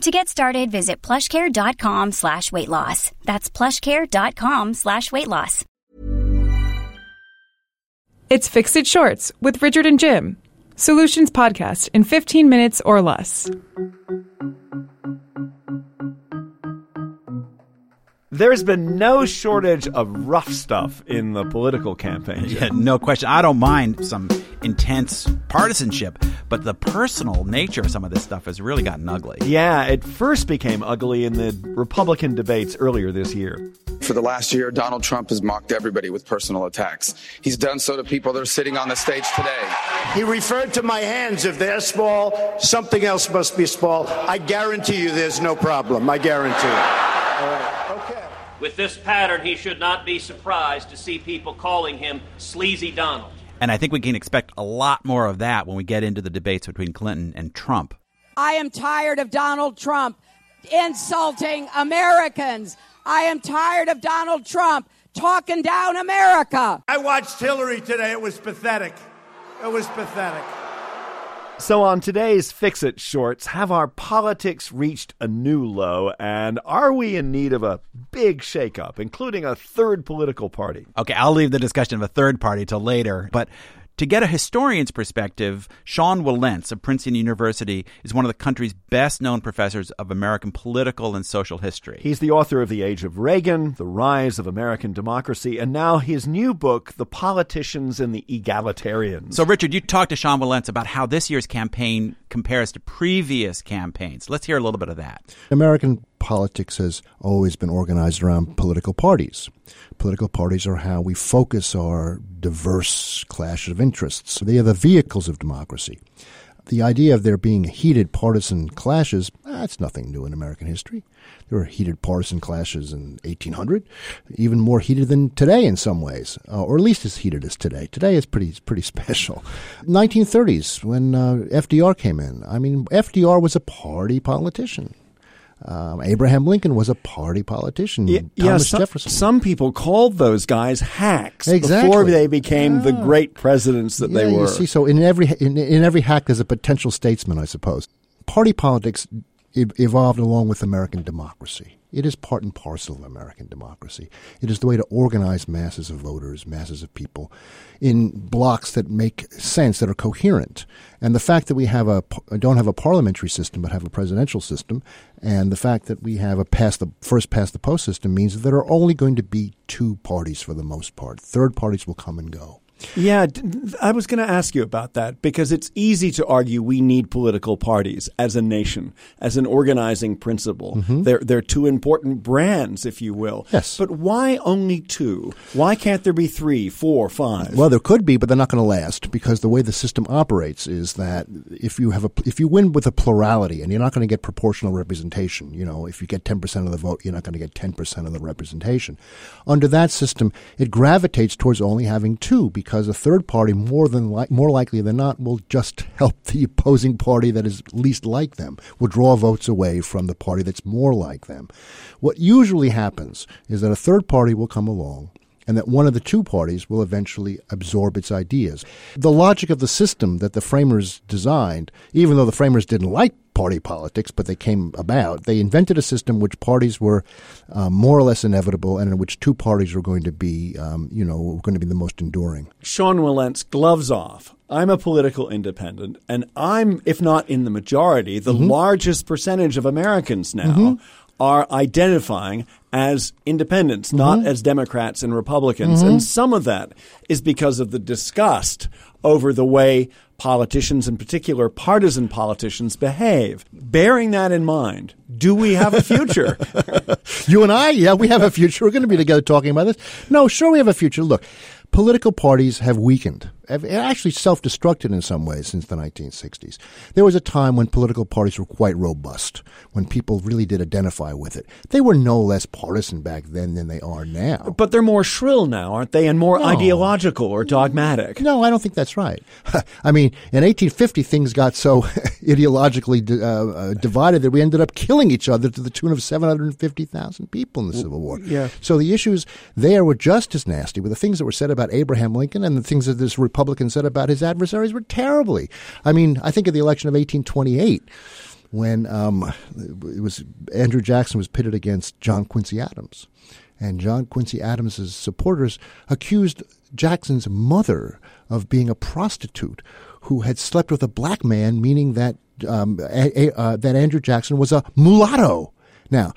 To get started, visit plushcare.com slash weight loss. That's plushcare.com slash weight loss. It's Fix It Shorts with Richard and Jim. Solutions podcast in 15 minutes or less. There's been no shortage of rough stuff in the political campaign. Yeah, no question. I don't mind some intense partisanship, but the personal nature of some of this stuff has really gotten ugly. Yeah, it first became ugly in the Republican debates earlier this year. For the last year, Donald Trump has mocked everybody with personal attacks. He's done so to people that are sitting on the stage today. He referred to my hands. If they're small, something else must be small. I guarantee you there's no problem. I guarantee it. Uh, okay. With this pattern, he should not be surprised to see people calling him Sleazy Donald. And I think we can expect a lot more of that when we get into the debates between Clinton and Trump. I am tired of Donald Trump insulting Americans. I am tired of Donald Trump talking down America. I watched Hillary today. It was pathetic. It was pathetic. So, on today's Fix It Shorts, have our politics reached a new low, and are we in need of a big shakeup, including a third political party? Okay, I'll leave the discussion of a third party till later, but to get a historian's perspective, Sean Wilentz of Princeton University is one of the country's best known professors of American political and social history. He's the author of The Age of Reagan, The Rise of American Democracy, and now his new book, The Politicians and the Egalitarians. So, Richard, you talked to Sean Wilentz about how this year's campaign compares to previous campaigns. Let's hear a little bit of that. American politics has always been organized around political parties. Political parties are how we focus our diverse clash of interests. They are the vehicles of democracy. The idea of there being heated partisan clashes, that's nothing new in American history. There were heated partisan clashes in 1800, even more heated than today in some ways, uh, or at least as heated as today. Today is pretty pretty special. 1930s, when uh, FDR came in, I mean, FDR was a party politician. Um, Abraham Lincoln was a party politician. Yeah, Thomas yeah, some, Jefferson. Some people called those guys hacks Exactly. before they became the Ah. great presidents that yeah, they were. You see, so in every in, in every hack, there's a potential statesman, I suppose. Party politics e- evolved along with American democracy. It is part and parcel of American democracy. It is the way to organize masses of voters, masses of people, in blocks that make sense, that are coherent. And the fact that we have a don't have a parliamentary system but have a presidential system, and the fact that we have a pass the first past the post system means that there are only going to be two parties for the most part. Third parties will come and go. Yeah, I was going to ask you about that because it's easy to argue we need political parties as a nation, as an organizing principle. Mm-hmm. They're they're two important brands, if you will. Yes. But why only two? Why can't there be three, four, five? Well, there could be, but they're not going to last because the way the system operates is that if you have a if you win with a plurality and you're not going to get proportional representation, you know, if you get 10% of the vote, you're not going to get 10% of the representation. Under that system, it gravitates towards only having two because a third party more than li- more likely than not will just help the opposing party that is least like them, will draw votes away from the party that's more like them. What usually happens is that a third party will come along and that one of the two parties will eventually absorb its ideas. The logic of the system that the framers designed, even though the framers didn't like party politics, but they came about, they invented a system which parties were um, more or less inevitable and in which two parties were going to be, um, you know, were going to be the most enduring. Sean Wilentz, gloves off. I'm a political independent, and I'm, if not in the majority, the largest percentage of Americans now are identifying as independents, not mm-hmm. as Democrats and Republicans. And mm-hmm. some of that is because of the disgust over the way politicians, in particular partisan politicians, behave. Bearing that in mind, do we have a future? You and I, yeah, we have a future. We're going to be together talking about this. No, sure, we have a future. Look, political parties have weakened, actually self destructed in some ways since the 1960s. There was a time when political parties were quite robust, when people really did identify with it. They were no less partisan back then than they are now. but they're more shrill now, aren't they? And more No. ideological or dogmatic. No, I don't think that's right. I mean, in 1850, things got so ideologically di- uh, uh, divided that we ended up killing each other to the tune of 750,000 people in the Civil War. yeah. So the issues there were just as nasty. With the things that were said about Abraham Lincoln and the things that this Republican said about his adversaries were terribly. I mean, I think of the election of 1828 when um, it was Andrew Jackson was pitted against John Quincy Adams, and John Quincy Adams's supporters accused Jackson's mother of being a prostitute who had slept with a black man, meaning that um, a, a, uh, that Andrew Jackson was a mulatto. Now.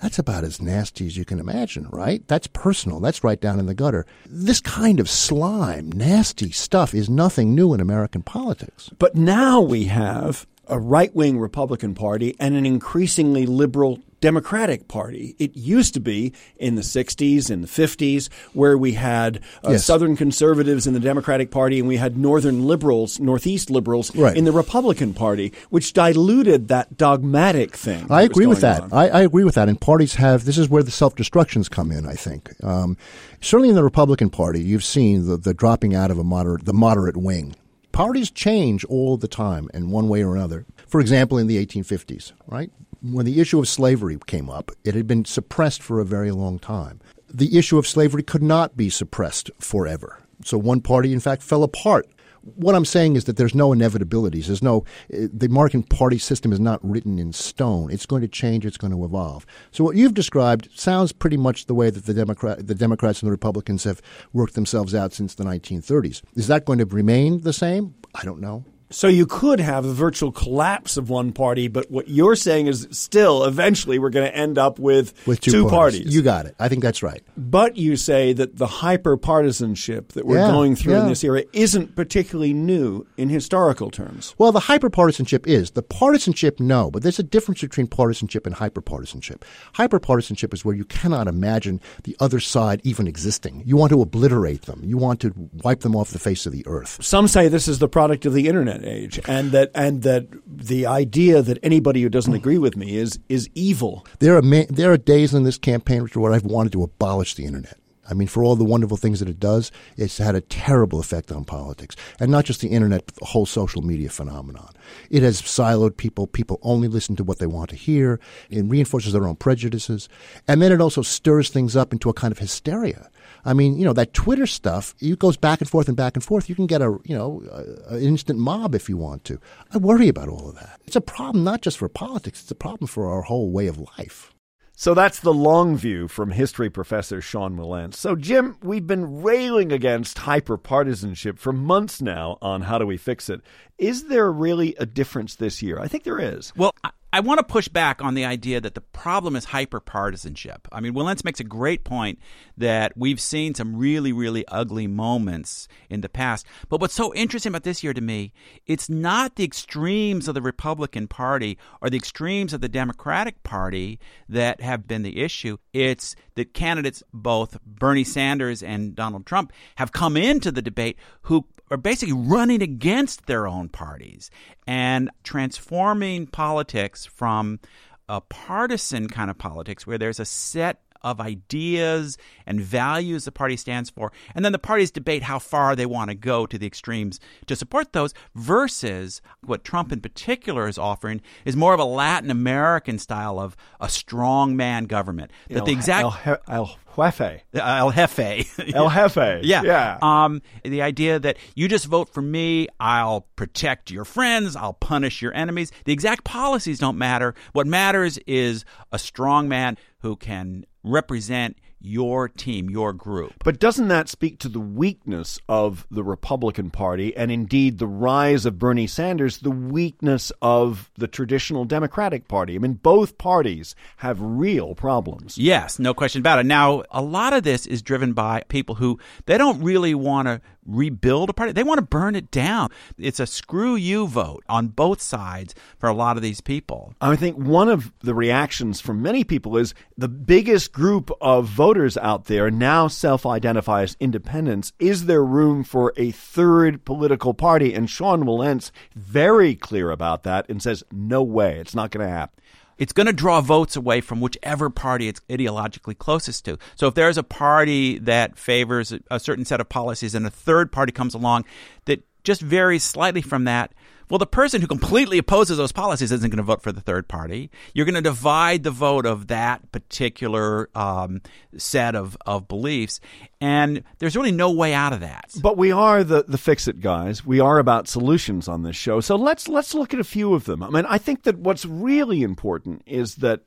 That's about as nasty as you can imagine, right? That's personal. That's right down in the gutter. This kind of slime, nasty stuff is nothing new in American politics. But now we have a right wing Republican Party and an increasingly liberal Democratic Party. It used to be in the 60s and the 50s where we had uh, Yes. Southern conservatives in the Democratic Party and we had Northern liberals, Northeast liberals Right. in the Republican Party, which diluted that dogmatic thing. I agree with that. I, I agree with that. And parties have this is where the self destructions come in. I think um, certainly in the Republican Party, you've seen the, the dropping out of a moderate the moderate wing. Parties change all the time in one way or another. For example, in the 1850s, right when the issue of slavery came up, it had been suppressed for a very long time. The issue of slavery could not be suppressed forever. So one party, in fact, fell apart what I'm saying is that there's no inevitabilities. There's no uh, the American party system is not written in stone. It's going to change. It's going to evolve. So what you've described sounds pretty much the way that the Democrat, the Democrats and the Republicans have worked themselves out since the 1930s. Is that going to remain the same? I don't know. So you could have a virtual collapse of one party, but what you're saying is still eventually we're going to end up with, With two, parties. You got it. I think that's right. But you say that the hyper partisanship that we're Yeah, going through in this era isn't particularly new in historical terms. Well, the hyperpartisanship is. The partisanship, no, but there's a difference between partisanship and hyperpartisanship. Hyperpartisanship is where you cannot imagine the other side even existing. You want to obliterate them. You want to wipe them off the face of the earth. Some say this is the product of the internet age, and that and that the idea that anybody who doesn't hmm. agree with me is is evil. There are ma- there are days in this campaign where I've wanted to abolish the internet. I mean, for all the wonderful things that it does, it's had a terrible effect on politics. And not just the internet, but the whole social media phenomenon. It has siloed people. People only listen to what they want to hear. It reinforces their own prejudices. And then it also stirs things up into a kind of hysteria. I mean, you know, that Twitter stuff, it goes back and forth and back and forth. You can get a, you know, an instant mob if you want to. I worry about all of that. It's a problem not just for politics, it's a problem for our whole way of life. So that's the long view from history professor Sean Wilentz. So, Jim, we've been railing against hyperpartisanship for months now on how do we fix it. Is there really a difference this year? I think there is. Well, I, want to push back on the idea that the problem is hyperpartisanship. I mean, Wilentz makes a great point that we've seen some really, really ugly moments in the past. But what's so interesting about this year to me, it's not the extremes of the Republican Party or the extremes of the Democratic Party that have been the issue. It's that candidates, both Bernie Sanders and Donald Trump, have come into the debate who are basically running against their own parties and transforming politics from a partisan kind of politics where there's a set of ideas and values the party stands for, and then the parties debate how far they want to go to the extremes to support those, versus what Trump in particular is offering is more of a Latin American style of a strong man government. That the exact El, El Jefe. El Jefe. El Jefe. Yeah. Yeah. Um, the idea that you just vote for me, I'll protect your friends, I'll punish your enemies. The exact policies don't matter. What matters is a strong man who can represent your team, your group. But doesn't that speak to the weakness of the Republican Party and indeed the rise of Bernie Sanders, the weakness of the traditional Democratic Party? I mean, both parties have real problems. Yes, no question about it. Now, a lot of this is driven by people who they don't really want to rebuild a party. They want to burn it down. It's a screw you vote on both sides for a lot of these people. I think one of the reactions from many people is the biggest group of voters out there now self identify as independents. Is there room for a third political party? And Sean Wilentz very clear about that and says, no way, it's not going to happen it's going to draw votes away from whichever party it's ideologically closest to. So if there's a party that favors a certain set of policies and a third party comes along that just varies slightly from that, well, the person who completely opposes those policies isn't going to vote for the third party. You're going to divide the vote of that particular um, set of, of beliefs, and there's really no way out of that. But we are the, the fix it guys. We are about solutions on this show. So let's let's look at a few of them. I mean, I think that what's really important is that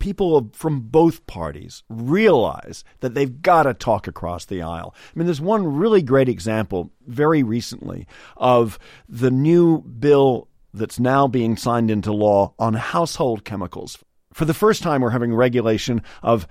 people from both parties realize that they've got to talk across the aisle. I mean, there's one really great example very recently of the new bill that's now being signed into law on household chemicals. For the first time, we're having regulation of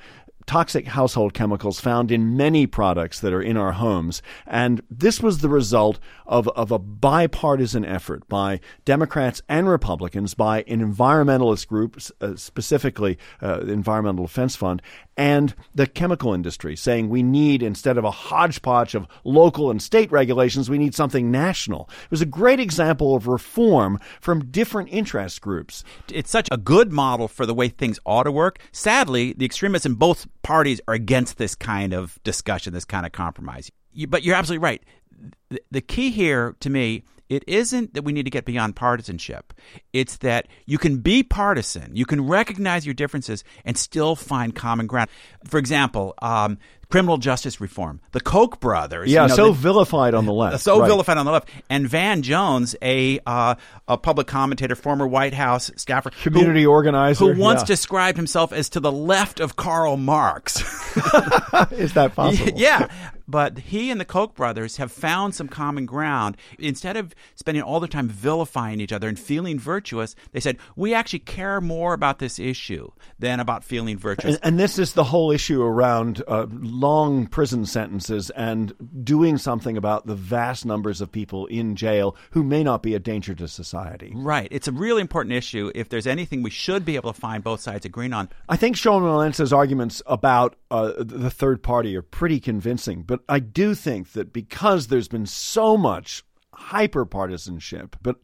toxic household chemicals found in many products that are in our homes. And this was the result of, of a bipartisan effort by Democrats and Republicans, by an environmentalist group, uh, specifically uh, the Environmental Defense Fund, and the chemical industry, saying we need, instead of a hodgepodge of local and state regulations, we need something national. It was a great example of reform from different interest groups. It's such a good model for the way things ought to work. Sadly, the extremists in both parties are against this kind of discussion, this kind of compromise. You, but you're absolutely right. The, the key here, to me, it isn't that we need to get beyond partisanship. It's that you can be partisan, you can recognize your differences, and still find common ground. For example, um, criminal justice reform. The Koch brothers, yeah, you know, so the, vilified on the left, so right. vilified on the left, and Van Jones, a uh, a public commentator, former White House staffer, community who, organizer, who once yeah. described himself as to the left of Karl Marx. Is that possible? yeah. But he and the Koch brothers have found some common ground. Instead of spending all the time vilifying each other and feeling virtuous, they said, we actually care more about this issue than about feeling virtuous. And, and this is the whole issue around uh, long prison sentences and doing something about the vast numbers of people in jail who may not be a danger to society. Right. It's a really important issue. If there's anything we should be able to find both sides agreeing on. I think Sean Wilentz's arguments about uh, the third party are pretty convincing, but I do think that because there's been so much hyper partisanship, but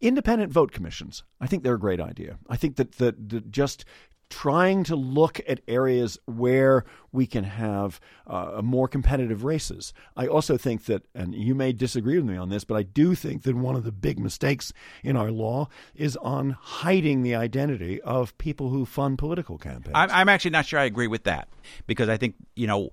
independent vote commissions, I think they're a great idea. I think that, that, that just trying to look at areas where we can have uh, more competitive races. I also think that, and you may disagree with me on this, but I do think that one of the big mistakes in our law is on hiding the identity of people who fund political campaigns. I'm, I'm actually not sure I agree with that because I think, you know,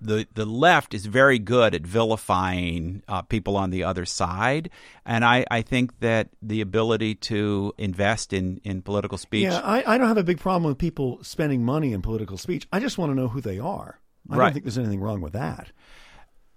the the left is very good at vilifying uh, people on the other side, and I, I think that the ability to invest in, in political speech. Yeah, I, I don't have a big problem with people spending money in political speech. I just want to know who they are. I Right. don't think there's anything wrong with that.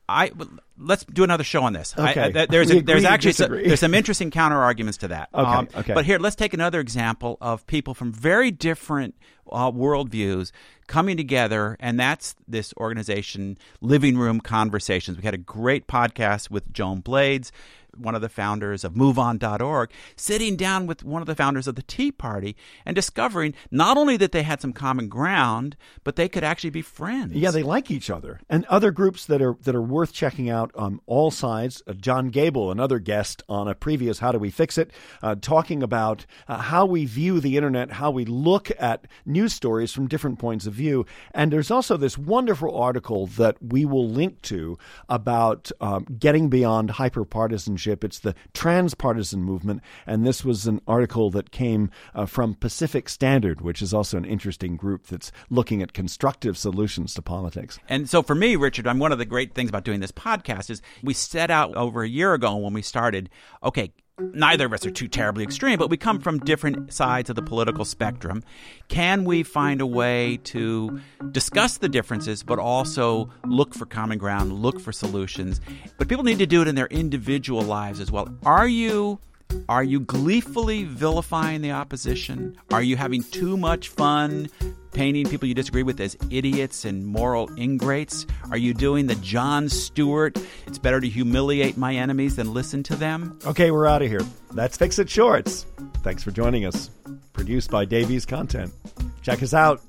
I let's do another show on this. Okay. I- th- there's a, there's actually some, there's some interesting counter arguments to that. Um, Okay, okay. But here, let's take another example of people from very different uh, worldviews coming together, and that's this organization, Living Room Conversations. We had a great podcast with Joan Blades, one of the founders of MoveOn.org, sitting down with one of the founders of the Tea Party and discovering not only that they had some common ground, but they could actually be friends. Yeah, they like each other. And other groups that are that are worth checking out on all sides. Uh, John Gable, another guest on a previous "How Do We Fix It," uh, talking about uh, how we view the internet, how we look at news stories from different points of view. And there's also this wonderful article that we will link to about um, getting beyond hyperpartisanship. It's the transpartisan movement, and this was an article that came uh, from Pacific Standard, which is also an interesting group that's looking at constructive solutions to politics. And so for me, Richard, I'm one of the great things about doing this podcast is we set out over a year ago when we started, okay, neither of us are too terribly extreme, but we come from different sides of the political spectrum. Can we find a way to discuss the differences, but also look for common ground, look for solutions? But people need to do it in their individual lives as well. Are you are you gleefully vilifying the opposition? Are you having too much fun painting people you disagree with as idiots and moral ingrates? Are you doing the Jon Stewart, it's better to humiliate my enemies than listen to them? Okay, we're out of here. That's Fix It Shorts. Thanks for joining us. Produced by Davies Content. Check us out.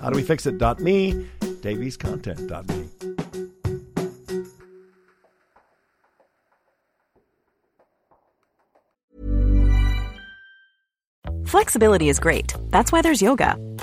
How do we fix it.me, daviescontent.me. Flexibility is great. That's why there's yoga.